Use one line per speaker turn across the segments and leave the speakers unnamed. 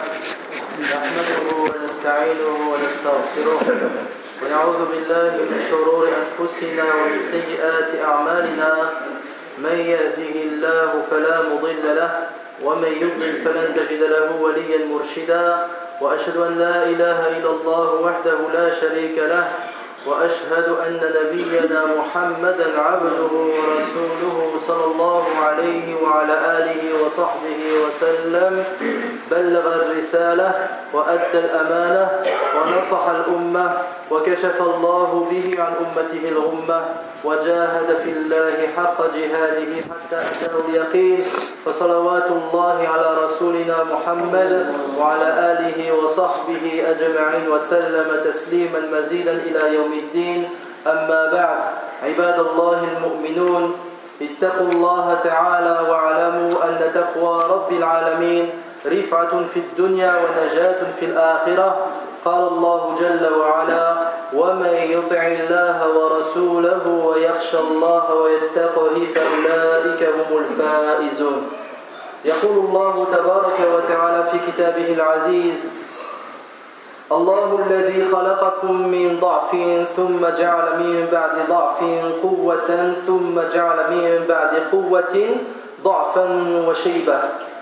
نحمده ونستعينه ونستغفره ونعوذ بالله من شرور أنفسنا ومن سيئات أعمالنا. من يهده الله فلا مضل له ومن يضلل فلن تجد له وليا مرشدا. وأشهد أن لا إله إلا الله وحده لا شريك له. وأشهد أن نبينا محمدا عبده ورسوله صلى الله عليه وعلى آله وصحبه وسلم بلغ الرسالة وأدى الأمانة ونصح الأمة وكشف الله به عن أمته الغمة. وجاهد في الله حق جهاده حتى أتاه اليقين. فصلوات الله على رسولنا محمد وعلى آله وصحبه أجمعين وسلم تسليما مزيدا إلى يوم الدين. أما بعد عباد الله المؤمنون اتقوا الله تعالى واعلموا أن تقوى رب العالمين رفعة في الدنيا ونجاة في الآخرة. قال الله جل وعلا ومن يطع الله ورسوله ويخشى الله ويتقه فأولئك هم الفائزون. يقول الله تبارك وتعالى في كتابه العزيز الله الذي خلقكم من ضعف ثم جعل من بعد ضعف قوة ثم جعل من بعد قوة ضعفا وشيبة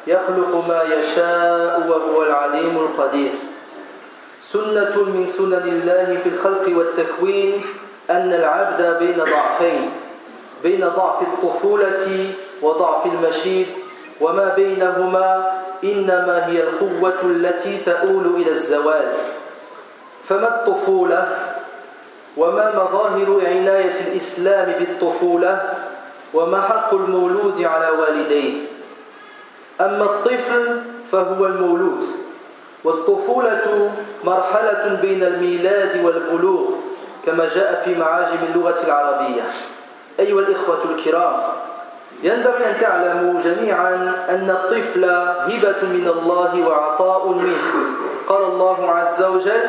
يخلق ما يشاء وهو العليم القدير. سنة من سنن الله في الخلق والتكوين أن العبد بين ضعفين بين ضعف الطفولة وضعف المشيب وما بينهما إنما هي القوة التي تؤول إلى الزوال. فما الطفولة؟ وما مظاهر عناية الإسلام بالطفولة؟ وما حق المولود على والديه؟ أما الطفل فهو المولود. والطفولة مرحلة بين الميلاد والبلوغ كما جاء في معاجم اللغة العربية. أيها الإخوة الكرام ينبغي أن تعلموا جميعا أن الطفل هبة من الله وعطاء منه. قال الله عز وجل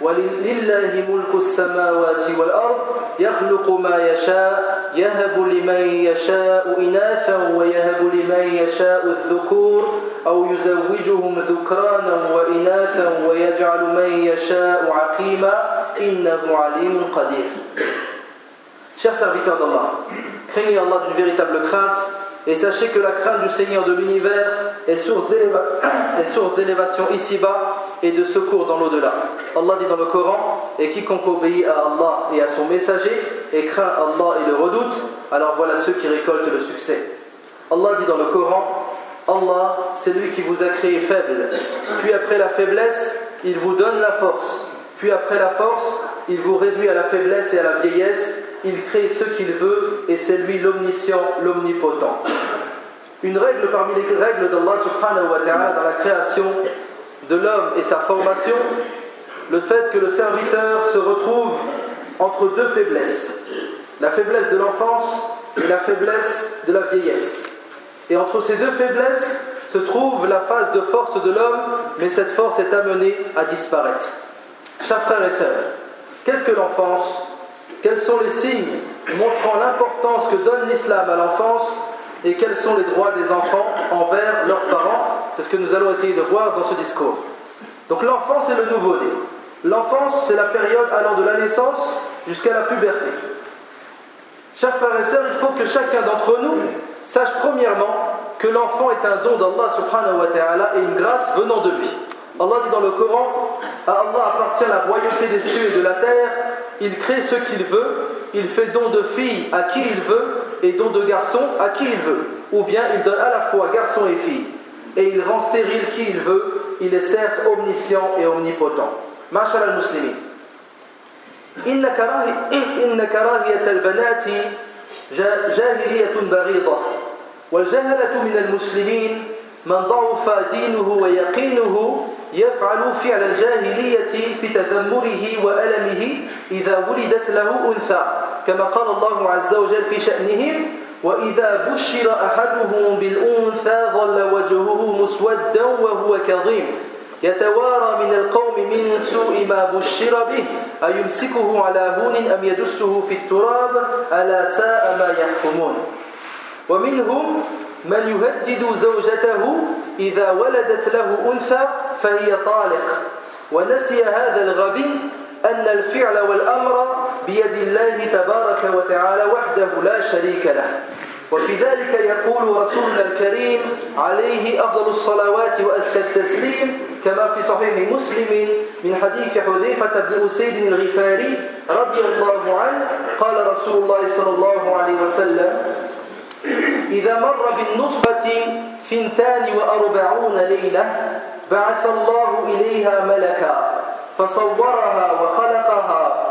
ولله ملك السماوات والأرض يخلق ما يشاء يهب لمن يشاء إناثا ويهب لمن يشاء الذكور أو يزوجهم ذكرانا وإناثا ويجعل من يشاء عقيما إنه عليم قدير Chers serviteurs d'Allah, craignez Allah d'une véritable crainte et sachez que la crainte du Seigneur de l'univers est source d'élévation ici-bas et de secours dans l'au-delà. Allah dit dans le Coran Et quiconque obéit à Allah et à son messager et craint Allah et le redoute, alors voilà ceux qui récoltent le succès. Allah dit dans le Coran Allah, c'est lui qui vous a créé faible. Puis après la faiblesse, il vous donne la force. Puis après la force, il vous réduit à la faiblesse et à la vieillesse il crée ce qu'il veut et c'est lui l'omniscient, l'omnipotent. Une règle parmi les règles d'Allah subhanahu wa ta'ala dans la création de l'homme et sa formation, le fait que le serviteur se retrouve entre deux faiblesses, la faiblesse de l'enfance et la faiblesse de la vieillesse. Et entre ces deux faiblesses se trouve la phase de force de l'homme, mais cette force est amenée à disparaître. Chers frères et sœurs, qu'est-ce que l'enfance? Quels sont les signes montrant l'importance que donne l'islam à l'enfance et quels sont les droits des enfants envers leurs parents? C'est ce que nous allons essayer de voir dans ce discours. Donc l'enfance est le nouveau-né. L'enfance, c'est la période allant de la naissance jusqu'à la puberté. Chers frères et sœurs, il faut que chacun d'entre nous sache premièrement que l'enfant est un don d'Allah subhanahu wa ta'ala et une grâce venant de lui. Allah dit dans le Coran À Allah appartient la royauté des cieux et de la terre, il crée ce qu'il veut, il fait don de filles à qui il veut et don de garçons à qui il veut. Ou bien il donne à la fois garçons et filles. Et il rend stérile qui il veut, il est certes omniscient et omnipotent. Mashal al-Muslimin. جاهلية بغيضة والجهلة من المسلمين من ضعف دينه ويقينه يفعل فعل الجاهلية في تذمره وألمه إذا ولدت له أنثى كما قال الله عز وجل في شأنهم وإذا بشر أحدهم بالأنثى ظل وجهه مسودا وهو كظيم. يتوارى من القوم من سوء ما بشر به. أيمسكه على هون أم يدسه في التراب؟ ألا ساء ما يحكمون. ومنهم من يهدد زوجته إذا ولدت له أنثى فهي طالق. ونسي هذا الغبي أن الفعل والأمر بيد الله تبارك وتعالى وحده لا شريك له. وفي ذلك يقول رسولنا الكريم عليه أفضل الصلوات وأزكى التسليم كما في صحيح مسلم من حديث حذيفة بن أسيد الغفاري رضي الله عنه قال رسول الله صلى الله عليه وسلم إذا مر بالنطفة ثنتان وأربعون ليلة بعث الله إليها ملكا فصورها وخلقها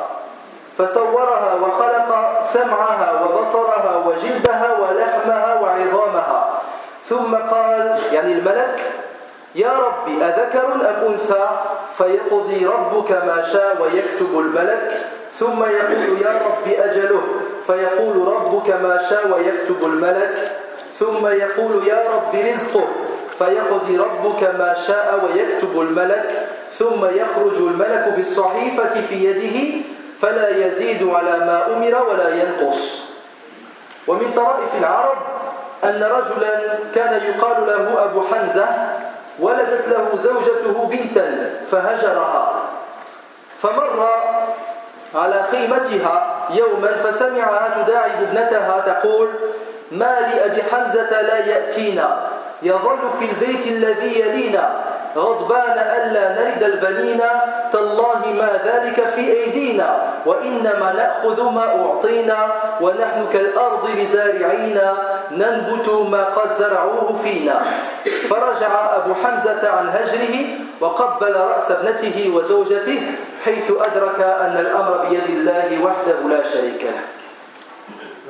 فصورها وخلق سمعها وبصرها وجلدها ولحمها وعظامها. ثم قال يعني الملك يا ربي أذكر أم أنثى؟ فيقضي ربك ما شاء ويكتب الملك. ثم يقول يا رب أجله. فيقول ربك ما شاء ويكتب الملك. ثم يقول يا رب رزقه. فيقضي ربك ما شاء ويكتب الملك. ثم يخرج الملك بالصحيفة في يده فلا يزيد على ما أمر ولا ينقص. ومن طرائف العرب أن رجلا كان يقال له أبو حمزة ولدت له زوجته بنتا فهجرها. فمر على خيمتها يوما فسمعها تداعب ابنتها تقول ما لأبي حمزة لا يأتينا. يظل في البيت الذي يلينا. غضبان ألا نرد البنين تالله ما ذلك في أيدينا وإنما نأخذ ما أعطينا ونحن كالأرض لزارعين ننبت ما قد زرعوه فينا فرجع أبو حمزة عن هجره وقبل رأس ابنته وزوجته حيث أدرك أن الأمر بيد الله وحده لا شريك له.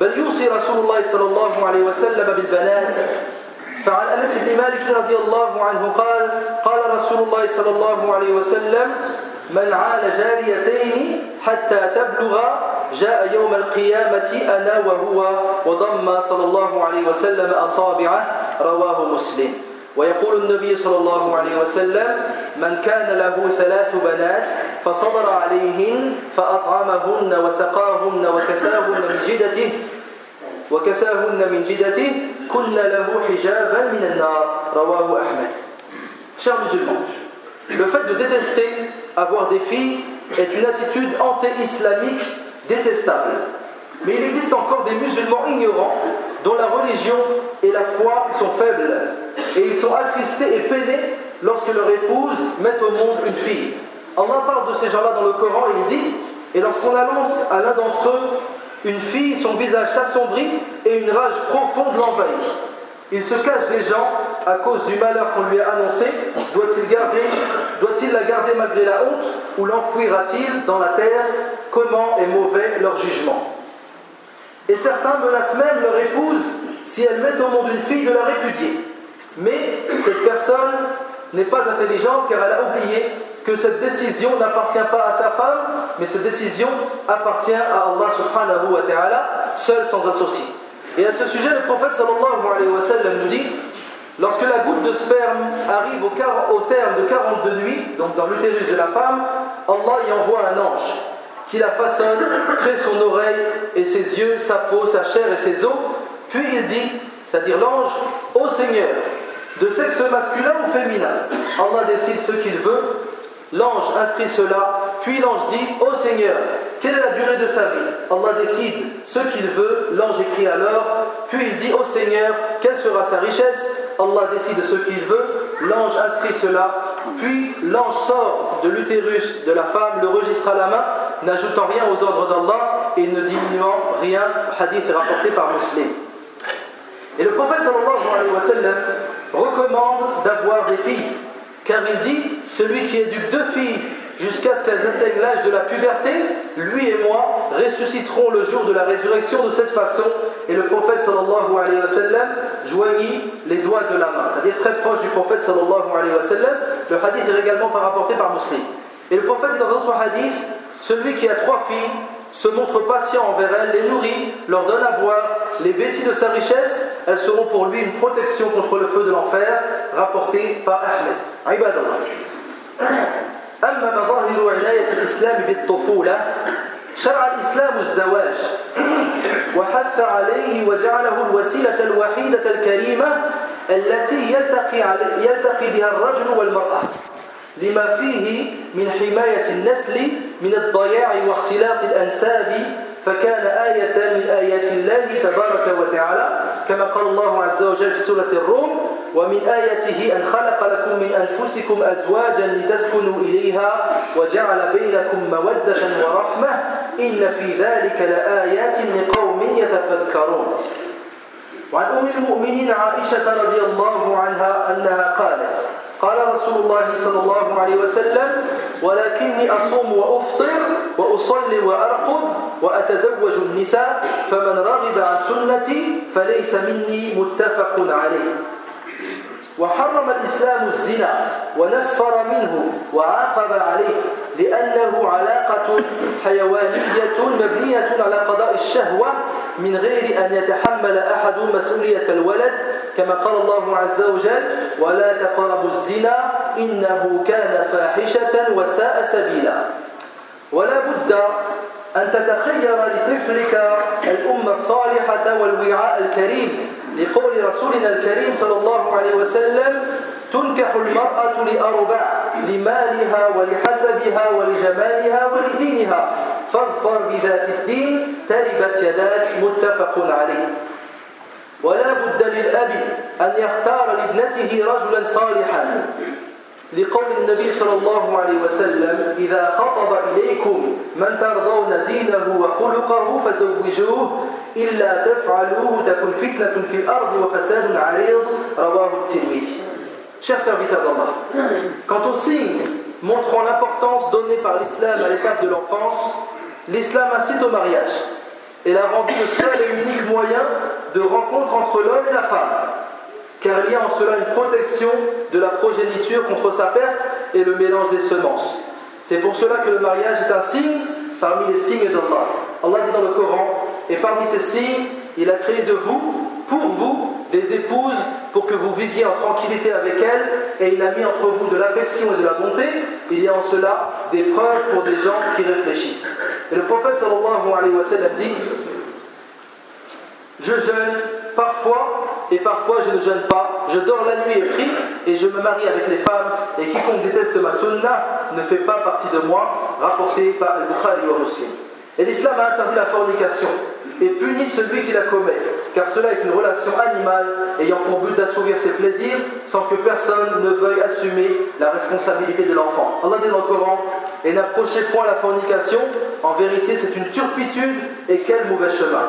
بل يوصي رسول الله صلى الله عليه وسلم بالبنات فعن أنس بن مالك رضي الله عنه قال قال رسول الله صلى الله عليه وسلم من عال جاريتين حتى تبلغ جاء يوم القيامة أنا وهو وضم صلى الله عليه وسلم أصابعه. رواه مسلم. ويقول النبي صلى الله عليه وسلم من كان له ثلاث بنات فصبر عليهن فأطعمهن وسقاهن وكساهن من جدته وكساهن من جدته كن له حجابا من النار رواه أحمد Chers musulmans, le fait de détester avoir des filles est une attitude anté-islamique détestable. Mais il existe encore des musulmans ignorants dont la religion et la foi sont faibles et ils sont attristés et peinés lorsque leur épouse met au monde une fille. Allah parle de ces gens-là dans le Coran et il dit Et lorsqu'on annonce à l'un d'entre eux une fille, son visage s'assombrit et une rage profonde l'envahit. Il se cache des gens à cause du malheur qu'on lui a annoncé. Doit-il garder, doit-il la garder malgré la honte ou l'enfouira-t-il dans la terre? Comment est mauvais leur jugement? Et certains menacent même leur épouse si elle met au monde une fille de la répudier. Mais cette personne n'est pas intelligente car elle a oublié que cette décision n'appartient pas à sa femme, mais cette décision appartient à Allah subhanahu ta'ala, seul sans associé. Et à ce sujet, le prophète sallallahu alayhi wa sallam nous dit Lorsque la goutte de sperme arrive au, au terme de 42 nuits, donc dans l'utérus de la femme, Allah y envoie un ange qui la façonne, crée son oreille et ses yeux, sa peau, sa chair et ses os. Puis il dit, c'est-à-dire l'ange, ô Seigneur, de sexe masculin ou féminin, Allah décide ce qu'il veut L'ange inscrit cela, puis l'ange dit Ô Seigneur, quelle est la durée de sa vie? Allah décide ce qu'il veut, l'ange écrit alors, puis il dit Ô Seigneur, quelle sera sa richesse? Allah décide ce qu'il veut, l'ange inscrit cela, puis l'ange sort de l'utérus de la femme, le registre à la main, n'ajoutant rien aux ordres d'Allah et ne diminuant rien. Hadith est rapporté par Muslim. Et le prophète sallam recommande d'avoir des filles car il dit, celui qui éduque deux filles jusqu'à ce qu'elles atteignent l'âge de la puberté, lui et moi ressusciterons le jour de la résurrection de cette façon. Et le prophète sallallahu alayhi wa sallam joignit les doigts de la main, c'est-à-dire très proche du prophète sallallahu alayhi wa sallam. Le hadith est également rapporté par Muslim. Et le prophète dit dans un autre hadith, celui qui a trois filles se montre patient envers elles, les nourrit, leur donne à boire, les vêtit de sa richesse, elles seront pour lui une protection contre le feu de l'enfer, rapporté par Ahmed. عباد الله أما مظاهر عناية الإسلام بالطفولة شرع الإسلام الزواج وحث عليه وجعله الوسيلة الوحيدة الكريمة التي يلتقي, يلتقي بها الرجل والمرأة لما فيه من حماية النسل من الضياع واختلاط الأنساب فكان آية من آيات الله تبارك وتعالى كما قال الله عز وجل في سورة الروم ومن آيته أن خلق لكم من أنفسكم أزواجا لتسكنوا إليها وجعل بينكم مودة ورحمة إن في ذلك لآيات لقوم يتفكرون. وعن أم المؤمنين عائشة رضي الله عنها أنها قالت قال رسول الله صلى الله عليه وسلم ولكني أصوم وأفطر وأصلي وأرقد وأتزوج النساء فمن رغب عن سنتي فليس مني متفق عليه. وحرم الإسلام الزنا ونفر منه وعاقب عليه. لأنه علاقة حيوانية مبنية على قضاء الشهوة من غير أن يتحمل أحد مسؤولية الولد كما قال الله عز وجل ولا تقربوا الزنا إنه كان فاحشة وساء سبيلا. ولا بد أن تتخير لطفلك الأمة الصالحة والوعاء الكريم لقول رسولنا الكريم صلى الله عليه وسلم تنكح المرأة لأربع لمالها ولحسبها ولجمالها ولدينها. فاظفر بذات الدين تربت يداك متفق عليه. ولا بد للأب أن يختار لابنته رجلا صالحا. لقول النبي صلى الله عليه وسلم إذا خطب إليكم من ترضون دينه وخلقه فزوجوه إلا تفعلوه تكن فتنة في الأرض وفساد عريض. رواه الترمذي. Chers serviteurs d'Allah, quant aux signes montrant l'importance donnée par l'islam à l'étape de l'enfance, l'islam incite au mariage et l'a rendu le seul et unique moyen de rencontre entre l'homme et la femme. car il y a en cela une protection de la progéniture contre sa perte et le mélange des semences. C'est pour cela que le mariage est un signe parmi les signes d'Allah. Allah dit dans le Coran, et parmi ces signes, il a créé de vous, pour vous, des épouses pour que vous viviez en tranquillité avec elles, et il a mis entre vous de l'affection et de la bonté. Il y a en cela des preuves pour des gens qui réfléchissent. Et le prophète sallallahu alayhi wa sallam dit Je jeûne parfois et parfois je ne jeûne pas. Je dors la nuit et prie et je me marie avec les femmes. Et quiconque déteste ma sunna ne fait pas partie de moi, rapporté par Al-Bukhari ou. Et l'islam a interdit la fornication et punit celui qui la commet, car cela est une relation animale ayant pour but d'assouvir ses plaisirs sans que personne ne veuille assumer la responsabilité de l'enfant. Allah dit dans le Coran Et n'approchez point la fornication, en vérité c'est une turpitude et quel mauvais chemin.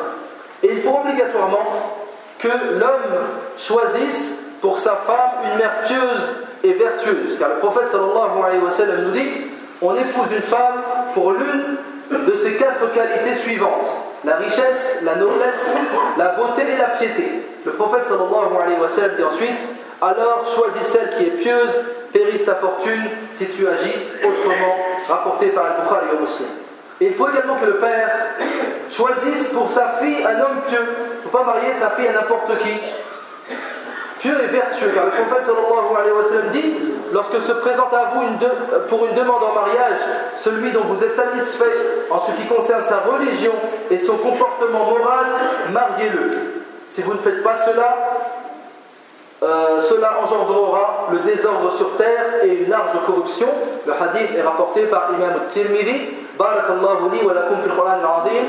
Et il faut obligatoirement que l'homme choisisse pour sa femme une mère pieuse et vertueuse. Car le prophète sallallahu alayhi wa sallam nous dit on épouse une femme pour l'une de ces quatre qualités suivantes la richesse, la noblesse, la beauté et la piété. Le prophète sallallahu alayhi wa sallam dit ensuite alors choisis celle qui est pieuse, périsse ta fortune si tu agis autrement, rapporté par Al-Bukhari et Muslim. Et il faut également que le père choisisse pour sa fille un homme pieux. Il ne faut pas marier sa fille à n'importe qui. Pieux et vertueux, car le prophète sallallahu alayhi wa sallam dit lorsque se présente à vous pour une demande en mariage celui dont vous êtes satisfait en ce qui concerne sa religion et son comportement moral, mariez-le. Si vous ne faites pas cela, euh, cela engendrera le désordre sur terre et une large corruption. Le hadith est rapporté par Imam al-Tirmidhi. بارك الله لي ولكم في القرآن العظيم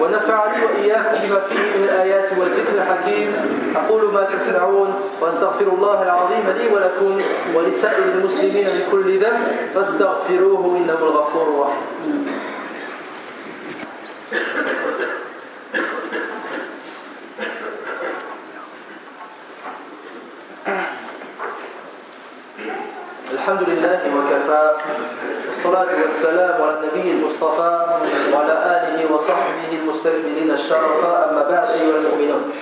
ونفعني وإياكم بما فيه من الآيات والذكر الحكيم. أقول ما تسمعون وأستغفر الله العظيم لي ولكم ولسائر المسلمين من كل ذنب فاستغفروه إنه الغفور الرحيم. الحمد لله وكفى والصلاة والسلام على النبي المصطفى وعلى آله وصحبه المستكبرين الشرفاء أما بعد أيها المؤمنون.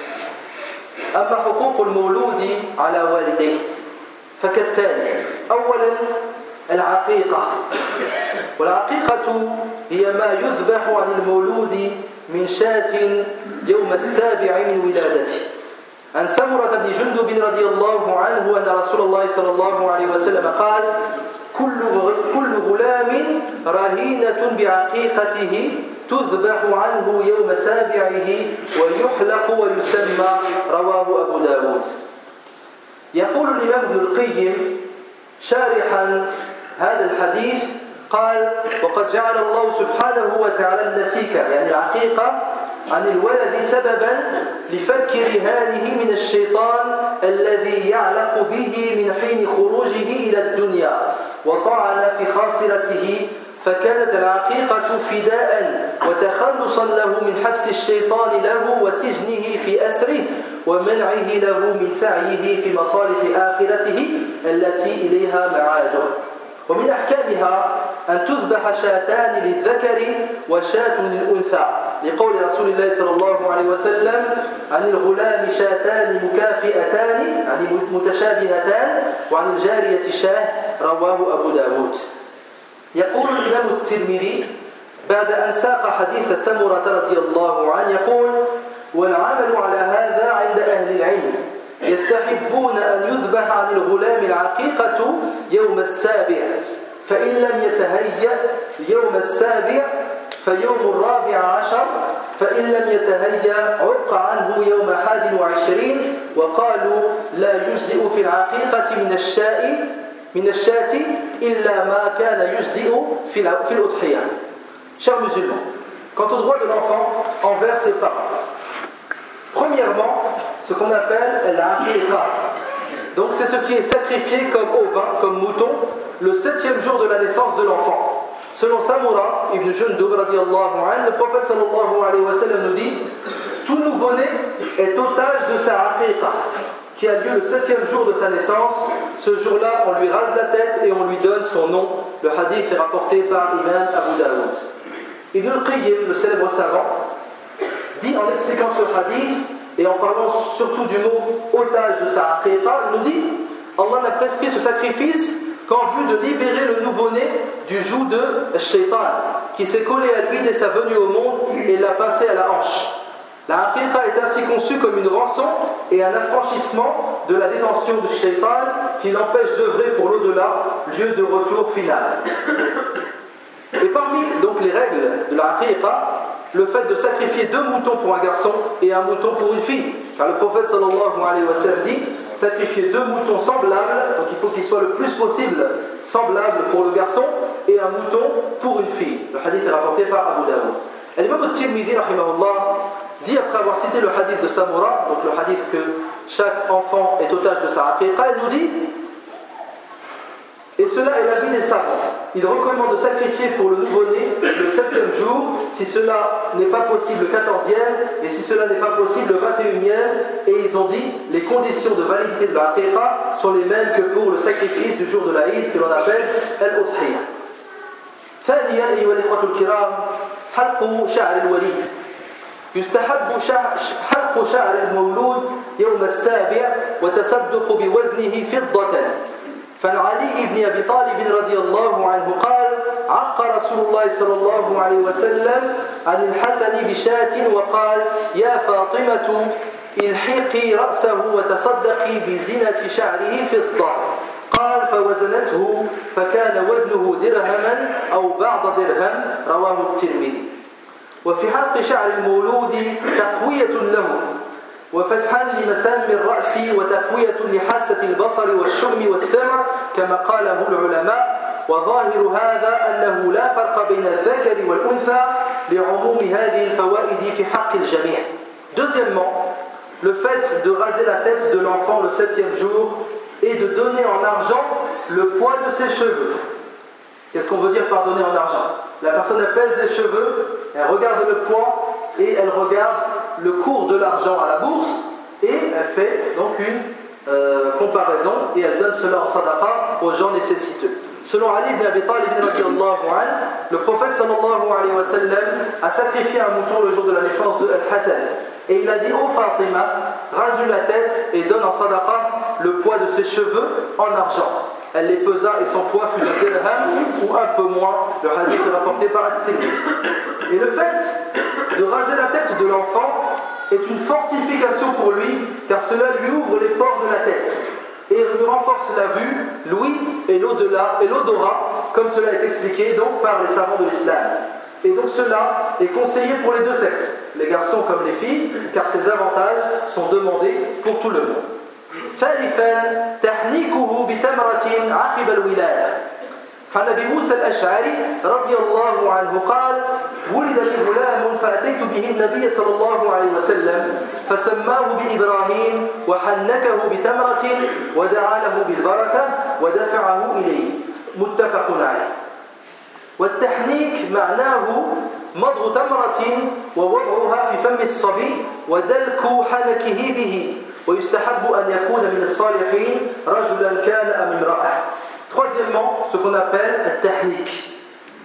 أما حقوق المولود على والديه فكالتالي أولا العقيقة. والعقيقة هي ما يذبح عن المولود من شاة يوم السابع من ولادته. عن سمرة بن جندب رضي الله عنه أن رسول الله صلى الله عليه وسلم قال كل كل غلام رهينة بعقيقته تذبح عنه يوم سابعه ويحلق ويسمى. رواه أبو داود. يقول الإمام ابن القيم شارحا هذا الحديث قال وقد جعل الله سبحانه وتعالى النسيك يعني العقيقة عن الولد سببا لفك رهانه من الشيطان الذي يعلق به من حين خروجه إلى الدنيا وطعن في خاصرته فكانت العقيقة فداء وتخلصا له من حبس الشيطان له وسجنه في أسره ومنعه له من سعيه في مصالح آخرته التي إليها معاده. ومن أحكامها أن تذبح شاتان للذكر وشاة للأنثى لقول رسول الله صلى الله عليه وسلم عن الغلام شاتان مكافئتان يعني متشابهتان وعن الجارية شاة رواه أبو داود. يقول الإمام الترمذي بعد أن ساق حديث سمرة رضي الله عنه يقول والعمل على هذا عند أهل العلم يستحبون أن يذبح عن الغلام العقيقة يوم السابع. فإن لم يتهيأ يوم السابع فيوم الرابع عشر فإن لم يتهيأ عق عنه يوم حاد وعشرين. وقالوا لا يجزئ في العقيقة من الشاء من الشاة إلا ما كان يجزئ في الأضحية. Chers musulmans, quant au droit de l'enfant envers ses parents, premièrement, ce qu'on appelle l'aqiqa. Donc c'est ce qui est sacrifié comme ovin, comme mouton, le septième jour de la naissance de l'enfant. Selon Samura ibn Jundub, le prophète sallallahu alayhi wa sallam nous dit Tout nouveau-né est otage de sa aqiqa, qui a lieu le septième jour de sa naissance. Ce jour-là, on lui rase la tête et on lui donne son nom. Le hadith est rapporté par Imam Abu Daoud. Ibn al-Qayyim, le célèbre savant, dit en expliquant ce hadith et en parlant surtout du mot otage de sa aqiqa, il nous dit Allah n'a prescrit ce sacrifice qu'en vue de libérer le nouveau-né du joug de shaitan qui s'est collé à lui dès sa venue au monde et l'a passé à la hanche. La aqiqa est ainsi conçue comme une rançon et un affranchissement de la détention du shaitan qui l'empêche d'œuvrer pour l'au-delà, lieu de retour final. Et parmi donc les règles de la aqiqa, le fait de sacrifier deux moutons pour un garçon et un mouton pour une fille. Car le prophète sallallahu alayhi wa sallam dit sacrifier deux moutons semblables, donc il faut qu'ils soient le plus possible semblables pour le garçon et un mouton pour une fille. Le hadith est rapporté par Abu Dawoud. Et l'imam al-Tirmidhi, dit après avoir cité le hadith de Samura, donc le hadith que chaque enfant est otage de sa aqiqa, il nous dit et cela est l'avis des savants. Ils recommandent de sacrifier pour le nouveau-né le septième jour, si cela n'est pas possible le quatorzième, et si cela n'est pas possible le vingt et unième. Et ils ont dit les conditions de validité de la aqiqa sont les mêmes que pour le sacrifice du jour de l'Aïd que l'on appelle al-Udhiyah. ثانيا أيها الإخوة الكرام حلق شعر الوليد يستحب حلق شعر المولود يوم السابع وتصدق بوزنه فضة فعن علي بن أبي طالب رضي الله عنه قال عق رسول الله صلى الله عليه وسلم عن الحسن بشاة وقال يا فاطمة إلحقي رأسه وتصدقي بزنة شعره فضة. قال فوزنته فكان وزنه درهما أو بعض درهم رواه الترمذي. وفي حق شعر المولود تقوية له. وفتحا لمسام الرأس وتقوية لحاسة البصر والشم والسمع كما قاله العلماء وظاهر هذا أنه لا فرق بين الذكر والأنثى لعموم هذه الفوائد في حق الجميع Deuxièmement, le fait de raser la tête de l'enfant le septième jour et de donner en argent le poids de ses cheveux. Qu'est-ce qu'on veut dire par donner en argent La personne elle pèse les cheveux, elle regarde le poids et elle regarde le cours de l'argent à la bourse et elle fait donc une euh, comparaison et elle donne cela en sadaqa aux gens nécessiteux. Selon Ali ibn le prophète sallallahu alayhi wa sallam a sacrifié un mouton le jour de la naissance de Al-Hassan. Et il a dit, ô oh Fatima, rase la tête et donne en sadaqa le poids de ses cheveux en argent. Elle les pesa et son poids fut de dirham ou un peu moins. Le hadith est rapporté par At-Tirmidhi. Et le fait de raser la tête de l'enfant est une fortification pour lui, car cela lui ouvre les ports de la tête et lui renforce la vue, l'ouïe et l'au-delà et l'odorat, comme cela est expliqué donc par les savants de l'islam. Et donc cela est conseillé pour les deux sexes, les garçons comme les filles, car ces avantages sont demandés pour tout le monde.
فعن أبي موسى الأشعري رضي الله عنه قال ولد لي غلام فأتيت به النبي صلى الله عليه وسلم فسماه بإبراهيم وحنكه بتمرة ودعا له بالبركة ودفعه إليه. متفق عليه. والتحنيك معناه مضغ تمرة ووضعها في فم الصبي ودلك حنكه به ويستحب أن يكون من الصالحين رجلا كان أم امرأة. Troisièmement, ce qu'on appelle technique,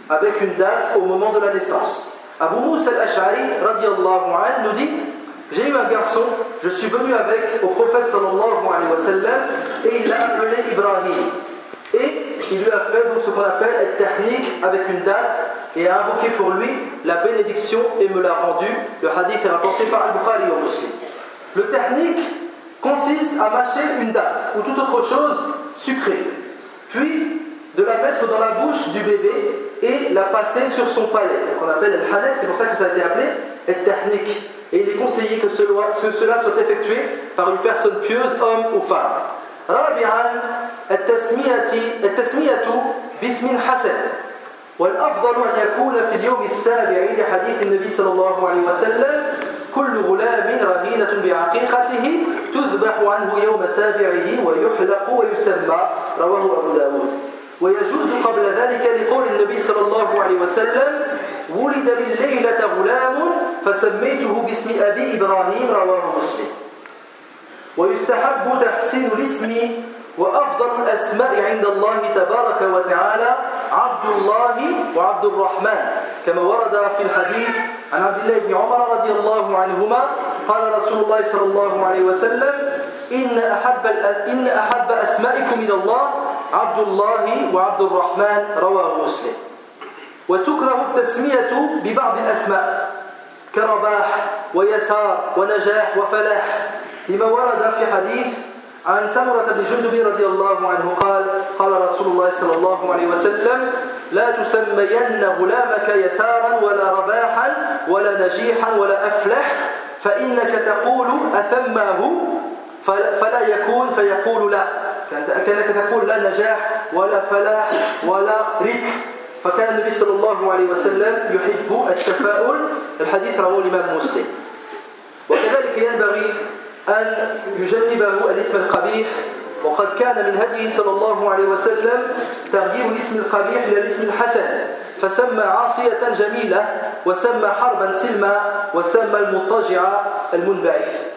avec une date au moment de la naissance. Abu Moussa al-Ash'ari nous dit J'ai eu un garçon, je suis venu avec au prophète sallallahu alayhi wa sallam et il l'a appelé Ibrahim. Et il lui a fait donc ce qu'on appelle technique avec une date et a invoqué pour lui la bénédiction et me l'a rendu. Le hadith est rapporté par Al-Bukhari au Muslim. Le technique consiste à mâcher une date ou toute autre chose sucrée puis de la mettre dans la bouche du bébé et la passer sur son palais, qu'on appelle le hanek, c'est pour ça que ça a été appelé et technique. Et il est conseillé que cela soit effectué par une personne pieuse, homme ou femme. رابعا التسمية التسمية باسم حسن والأفضل أن يكون في اليوم السابع لحديث النبي صلى الله عليه وسلم كل غلام رهينة بعقيقته تذبح عنه يوم سابعه ويحلق ويسمى رواه أبو داود. ويجوز قبل ذلك لقول النبي صلى الله عليه وسلم ولد لليلة غلام فسميته باسم أبي إبراهيم رواه مسلم. ويستحب تحسين الاسم وأفضل الأسماء عند الله تبارك وتعالى عبد الله وعبد الرحمن. كما ورد في الحديث عن عبد الله بن عمر رضي الله عنهما قال رسول الله صلى الله عليه وسلم إن أحب, إن أحب أسمائكم من الله عبد الله وعبد الرحمن. رواه مسلم. وتكره التسمية ببعض الأسماء كرباح ويسار ونجاح وفلاح لما ورد في حديث عن سمرة بن جندب رضي الله عنه قال قال رسول الله صلى الله عليه وسلم لا تسمين غلامك يسارا ولا رباحا ولا نجيحا ولا أفلح فإنك تقول أثماه فلا يكون فيقول لا. كأنك تقول لا نجاح ولا فلاح ولا رك. فكان النبي صلى الله عليه وسلم يحب التفاؤل. الحديث رواه الإمام مسلم. وكذلك ينبغي أن يجنبه الاسم القبيح وقد كان من هديه صلى الله عليه وسلم تغيير الاسم القبيح إلى الاسم الحسن فسمى عاصية جميلة وسمى حربا سلما وسمى المضطجع المنبعث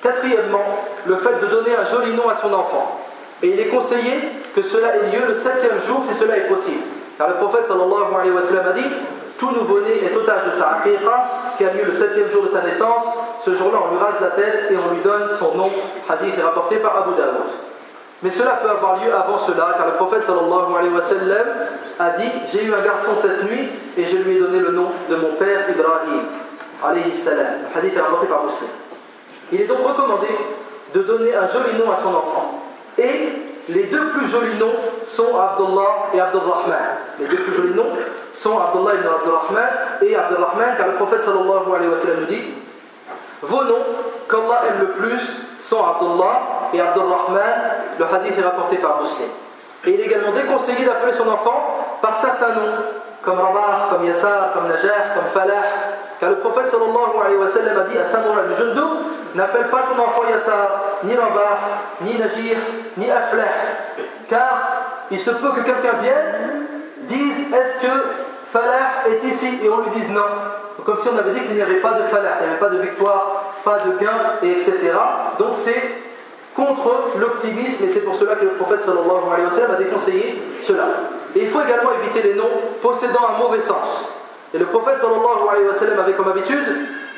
Quatrièmement, le fait de donner un joli nom à son enfant. Et il est conseillé que cela ait lieu le septième jour si cela est possible. Car le prophète sallallahu alayhi wa sallam a dit tout nouveau-né est otage de sa aqiqa, qui a lieu le septième jour de sa naissance. Ce jour-là, on lui rase la tête et on lui donne son nom. Hadith est rapporté par Abu Daoud. Mais cela peut avoir lieu avant cela, car le prophète sallallahu alayhi wa sallam a dit J'ai eu un garçon cette nuit et je lui ai donné le nom de mon père Ibrahim. Alayhi salam. Le hadith est rapporté par Muslim. Il est donc recommandé de donner un joli nom à son enfant. Et les deux plus jolis noms sont Abdullah et Abdurrahman. Les deux plus jolis noms sont Abdullah ibn Abdurrahman et Abdurrahman, car le prophète sallallahu alayhi wa sallam nous dit Vos noms qu'Allah aime le plus sont Abdullah et Abdurrahman. Le hadith est rapporté par Muslim. Et il est également déconseillé d'appeler son enfant par certains noms, comme Rabah, comme Yassar, comme Najah, comme Falah. Car le prophète sallallahu alayhi wa sallam a dit à Samura ibn N'appelle pas ton enfant Yassar, ni Rabah, ni Najir, ni Aflah. Car il se peut que quelqu'un vienne, dise Est-ce que Falah est ici? Et on lui dise non. Comme si on avait dit qu'il n'y avait pas de Falah, il n'y avait pas de victoire, pas de gain, et etc. Donc c'est contre l'optimisme et c'est pour cela que le prophète sallallahu alayhi wa sallam a déconseillé cela. Et il faut également éviter les noms possédant un mauvais sens. Et le prophète sallallahu alayhi wa sallam avait comme habitude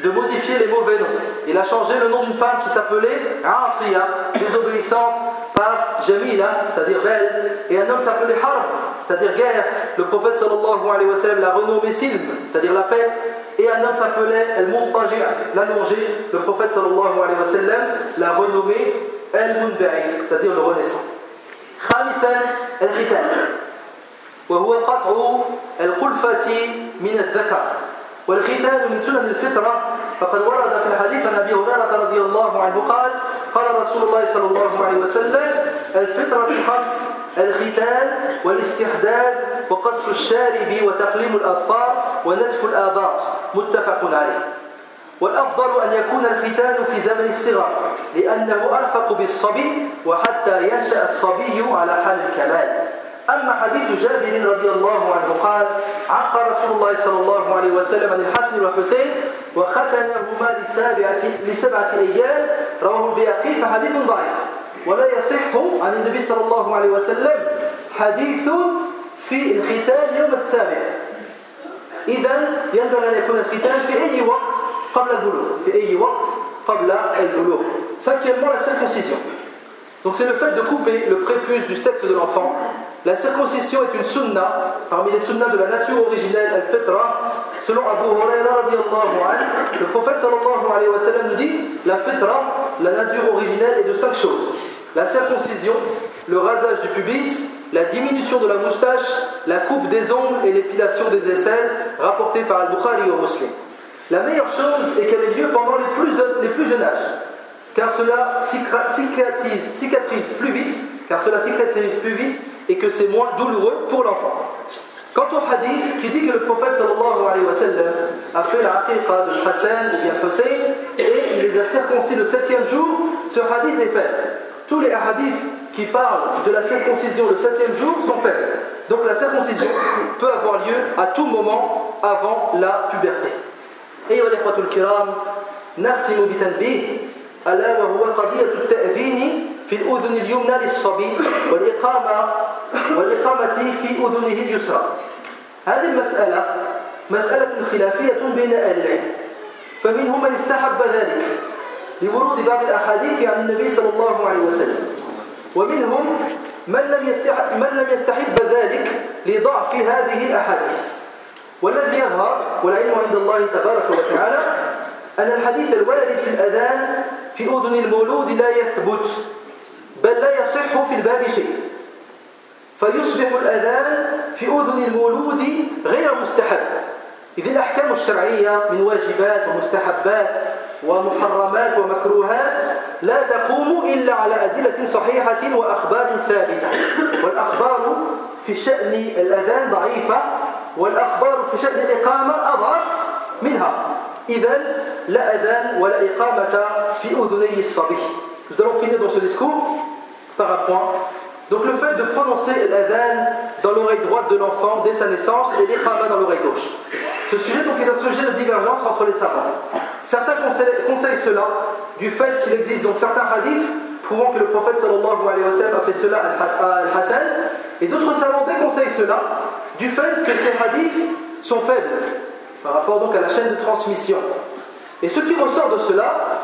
de modifier les mauvais noms. Il a changé le nom d'une femme qui s'appelait Asiya, désobéissante, par Jamila, c'est-à-dire belle, et un homme s'appelait Harb, c'est-à-dire guerre. Le prophète sallallahu alayhi wa sallam l'a renommé Silm, c'est-à-dire la paix, et un homme s'appelait El-Muntaji, l'allongé. Le prophète sallallahu alayhi wa sallam l'a renommé El-Munba'if, c'est-à-dire le renaissant. خامسا الختان وهو قطع من الذكر والختان من سنن الفطرة فقد ورد في الحديث عن أبي هريرة رضي الله عنه قال قال رسول الله صلى الله عليه وسلم الفطرة خمس الختان والاستحداد وقص الشارب وتقليم الأظفار ونتف الآباط متفق عليه. والأفضل أن يكون الختان في زمن الصغر لأنه أرفق بالصبي وحتى ينشأ الصبي على حال الكمال. أما حديث جابر رضي الله عنه قال عق رسول الله صلى الله عليه وسلم عن الحسن والحسين وختنهما لسبعة, لسبعة أيام رواه البياقي فحديث ضعيف. ولا يصح عن النبي صلى الله عليه وسلم حديث في الختان يوم السابع إذا ينبغي أن يكون الختان في أي وقت قبل البلوغ في أي وقت قبل البلوغ Cinquièmement, la circoncision. Donc c'est le fait de couper le prépuce du sexe de l'enfant. La circoncision est une sunna, parmi les sunnas de la nature originelle, al-fitra. Selon Abu Huraira le prophète sallallahu alayhi wa sallam nous dit la fitra, la nature originelle, est de cinq choses. La circoncision, le rasage du pubis, la diminution de la moustache, la coupe des ongles et l'épilation des aisselles, rapportées par Al-Bukhari au Muslim. La meilleure chose est qu'elle ait lieu pendant les plus, jeunes âges, car cela cicatrise, plus vite, car cela cicatrise plus vite et que c'est moins douloureux pour l'enfant. Quant au hadith qui dit que le prophète sallallahu alayhi wa sallam a fait la aqiqa de Hassan ou bien Hussein et il les a circoncis le septième jour, ce hadith est faible. Tous les hadiths qui parlent de la circoncision le septième jour sont faibles. Donc la circoncision peut avoir lieu à tout moment avant la puberté. أيها الإخوة الكرام نختم بتنبيه ألا وهو قضية التأذين في الأذن اليمنى للصبي والإقامة والإقامة في أذنه اليسرى هذه المسألة مسألة خلافية بين أهل العلم فمنهم من استحب ذلك لورود بعض الأحاديث عن النبي صلى الله عليه وسلم. ومنهم من لم يستحب, من لم يستحب ذلك لضعف هذه الأحاديث. والذي يظهر والعلم عند الله تبارك وتعالى أن الحديث الوارد في الأذان في أذن المولود لا يثبت بل لا يصح في الباب شيء. فيصبح الأذان في أذن المولود غير مستحب. إذ الأحكام الشرعية من واجبات ومستحبات ومحرمات ومكروهات لا تقوم إلا على أدلة صحيحة وأخبار ثابتة والأخبار في شأن الأذان ضعيفة والأخبار في شأن الإقامة أضعف منها إذا لا أذان ولا إقامة في أذني الصبي Nous allons finir dans ce discours par un point. Donc le fait de prononcer l'adhan dans l'oreille droite de l'enfant dès sa naissance et l'iqama dans l'oreille gauche. Ce sujet donc est un sujet de divergence entre les savants. Certains conseillent, cela du fait qu'il existe donc certains hadiths prouvant que le prophète sallallahu alayhi wa sallam a fait cela à Al-Hassan et d'autres savants déconseillent cela du fait que ces hadiths sont faibles par rapport donc à la chaîne de transmission. Et ce qui ressort de cela,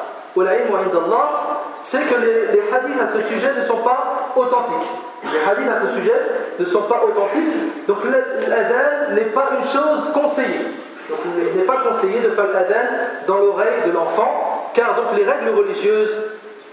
c'est que les, les hadiths à ce sujet ne sont pas authentiques. Les hadiths à ce sujet ne sont pas authentiques. Donc l'adhan n'est pas une chose conseillée. Donc il n'est pas conseillé de faire l'adhan dans l'oreille de l'enfant, car donc les règles religieuses,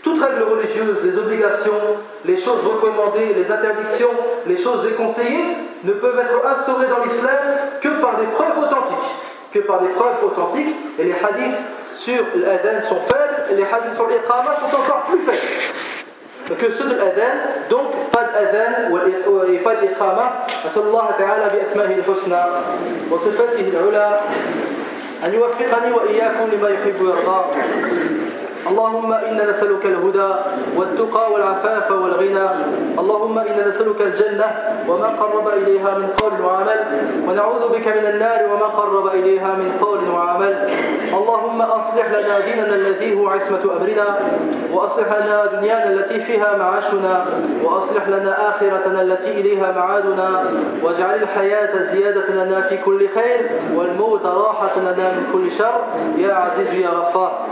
toutes règles religieuses, les obligations, les choses recommandées, les interdictions, les choses déconseillées, ne peuvent être instaurées dans l'islam que par des preuves authentiques. Que par des preuves authentiques. Et les hadiths sur l'adhan sont faibles, et les hadiths sur l'iqama sont encore plus faibles. Que ceux de l'adhan, donc pas d'adhan et pas d'iqama. أسأل الله تعالى بأسمائه الحسنى وصفاته العلى أن يوفقني وإياكم لما يحب ويرضى اللهم إنا نسألك الهدى والتقى والعفاف والغنى. اللهم إنا نسألك الجنة وما قرب إليها من قول وعمل. ونعوذ بك من النار وما قرب إليها من قول وعمل. اللهم أصلح لنا ديننا الذي هو عصمة أمرنا. وأصلح لنا دنيانا التي فيها معاشنا. وأصلح لنا آخرتنا التي إليها معادنا. واجعل الحياة زيادة لنا في كل خير والموت راحة لنا من كل شر. يا عزيز يا غفار.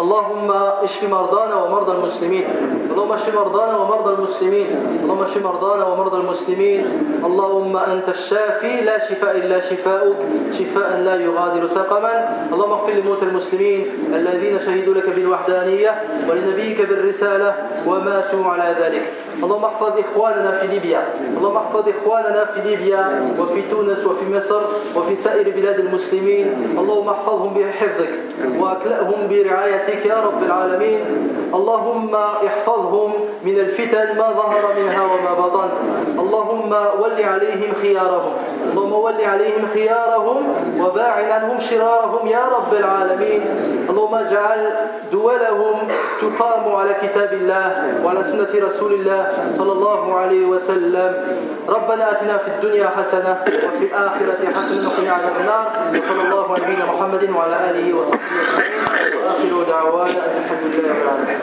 اللهم اشف مرضانا ومرضى المسلمين. اللهم اشف مرضانا ومرضى المسلمين. اللهم اشف مرضانا ومرضى المسلمين. اللهم أنت الشافي لا شفاء إلا شفاؤك. شفاء لا يغادر سقما. اللهم اغفر لموتى المسلمين الذين شهدوا لك بالوحدانية ولنبيك بالرسالة وماتوا على ذلك. اللهم احفظ إخواننا في ليبيا. اللهم احفظ إخواننا في ليبيا وفي تونس وفي مصر وفي سائر بلاد المسلمين. اللهم احفظهم بحفظك وأكلأهم برعايتك يا رب العالمين. اللهم احفظهم من الفتن ما ظهر منها وما بطن. اللهم ول عليهم خيارهم. اللهم ول عليهم خيارهم وباعد عنهم شرارهم يا رب العالمين. اللهم اجعل دولهم تقام على كتاب الله وعلى سنة رسول الله صلى الله عليه وسلم. ربنا آتنا في الدنيا حسنة وفي الآخرة حسنة وقنا عذاب النار. وصلى الله على نبينا محمد وعلى آله وصحبه أجمعين. وآخر دعوانا الحمد لله رب العالمين.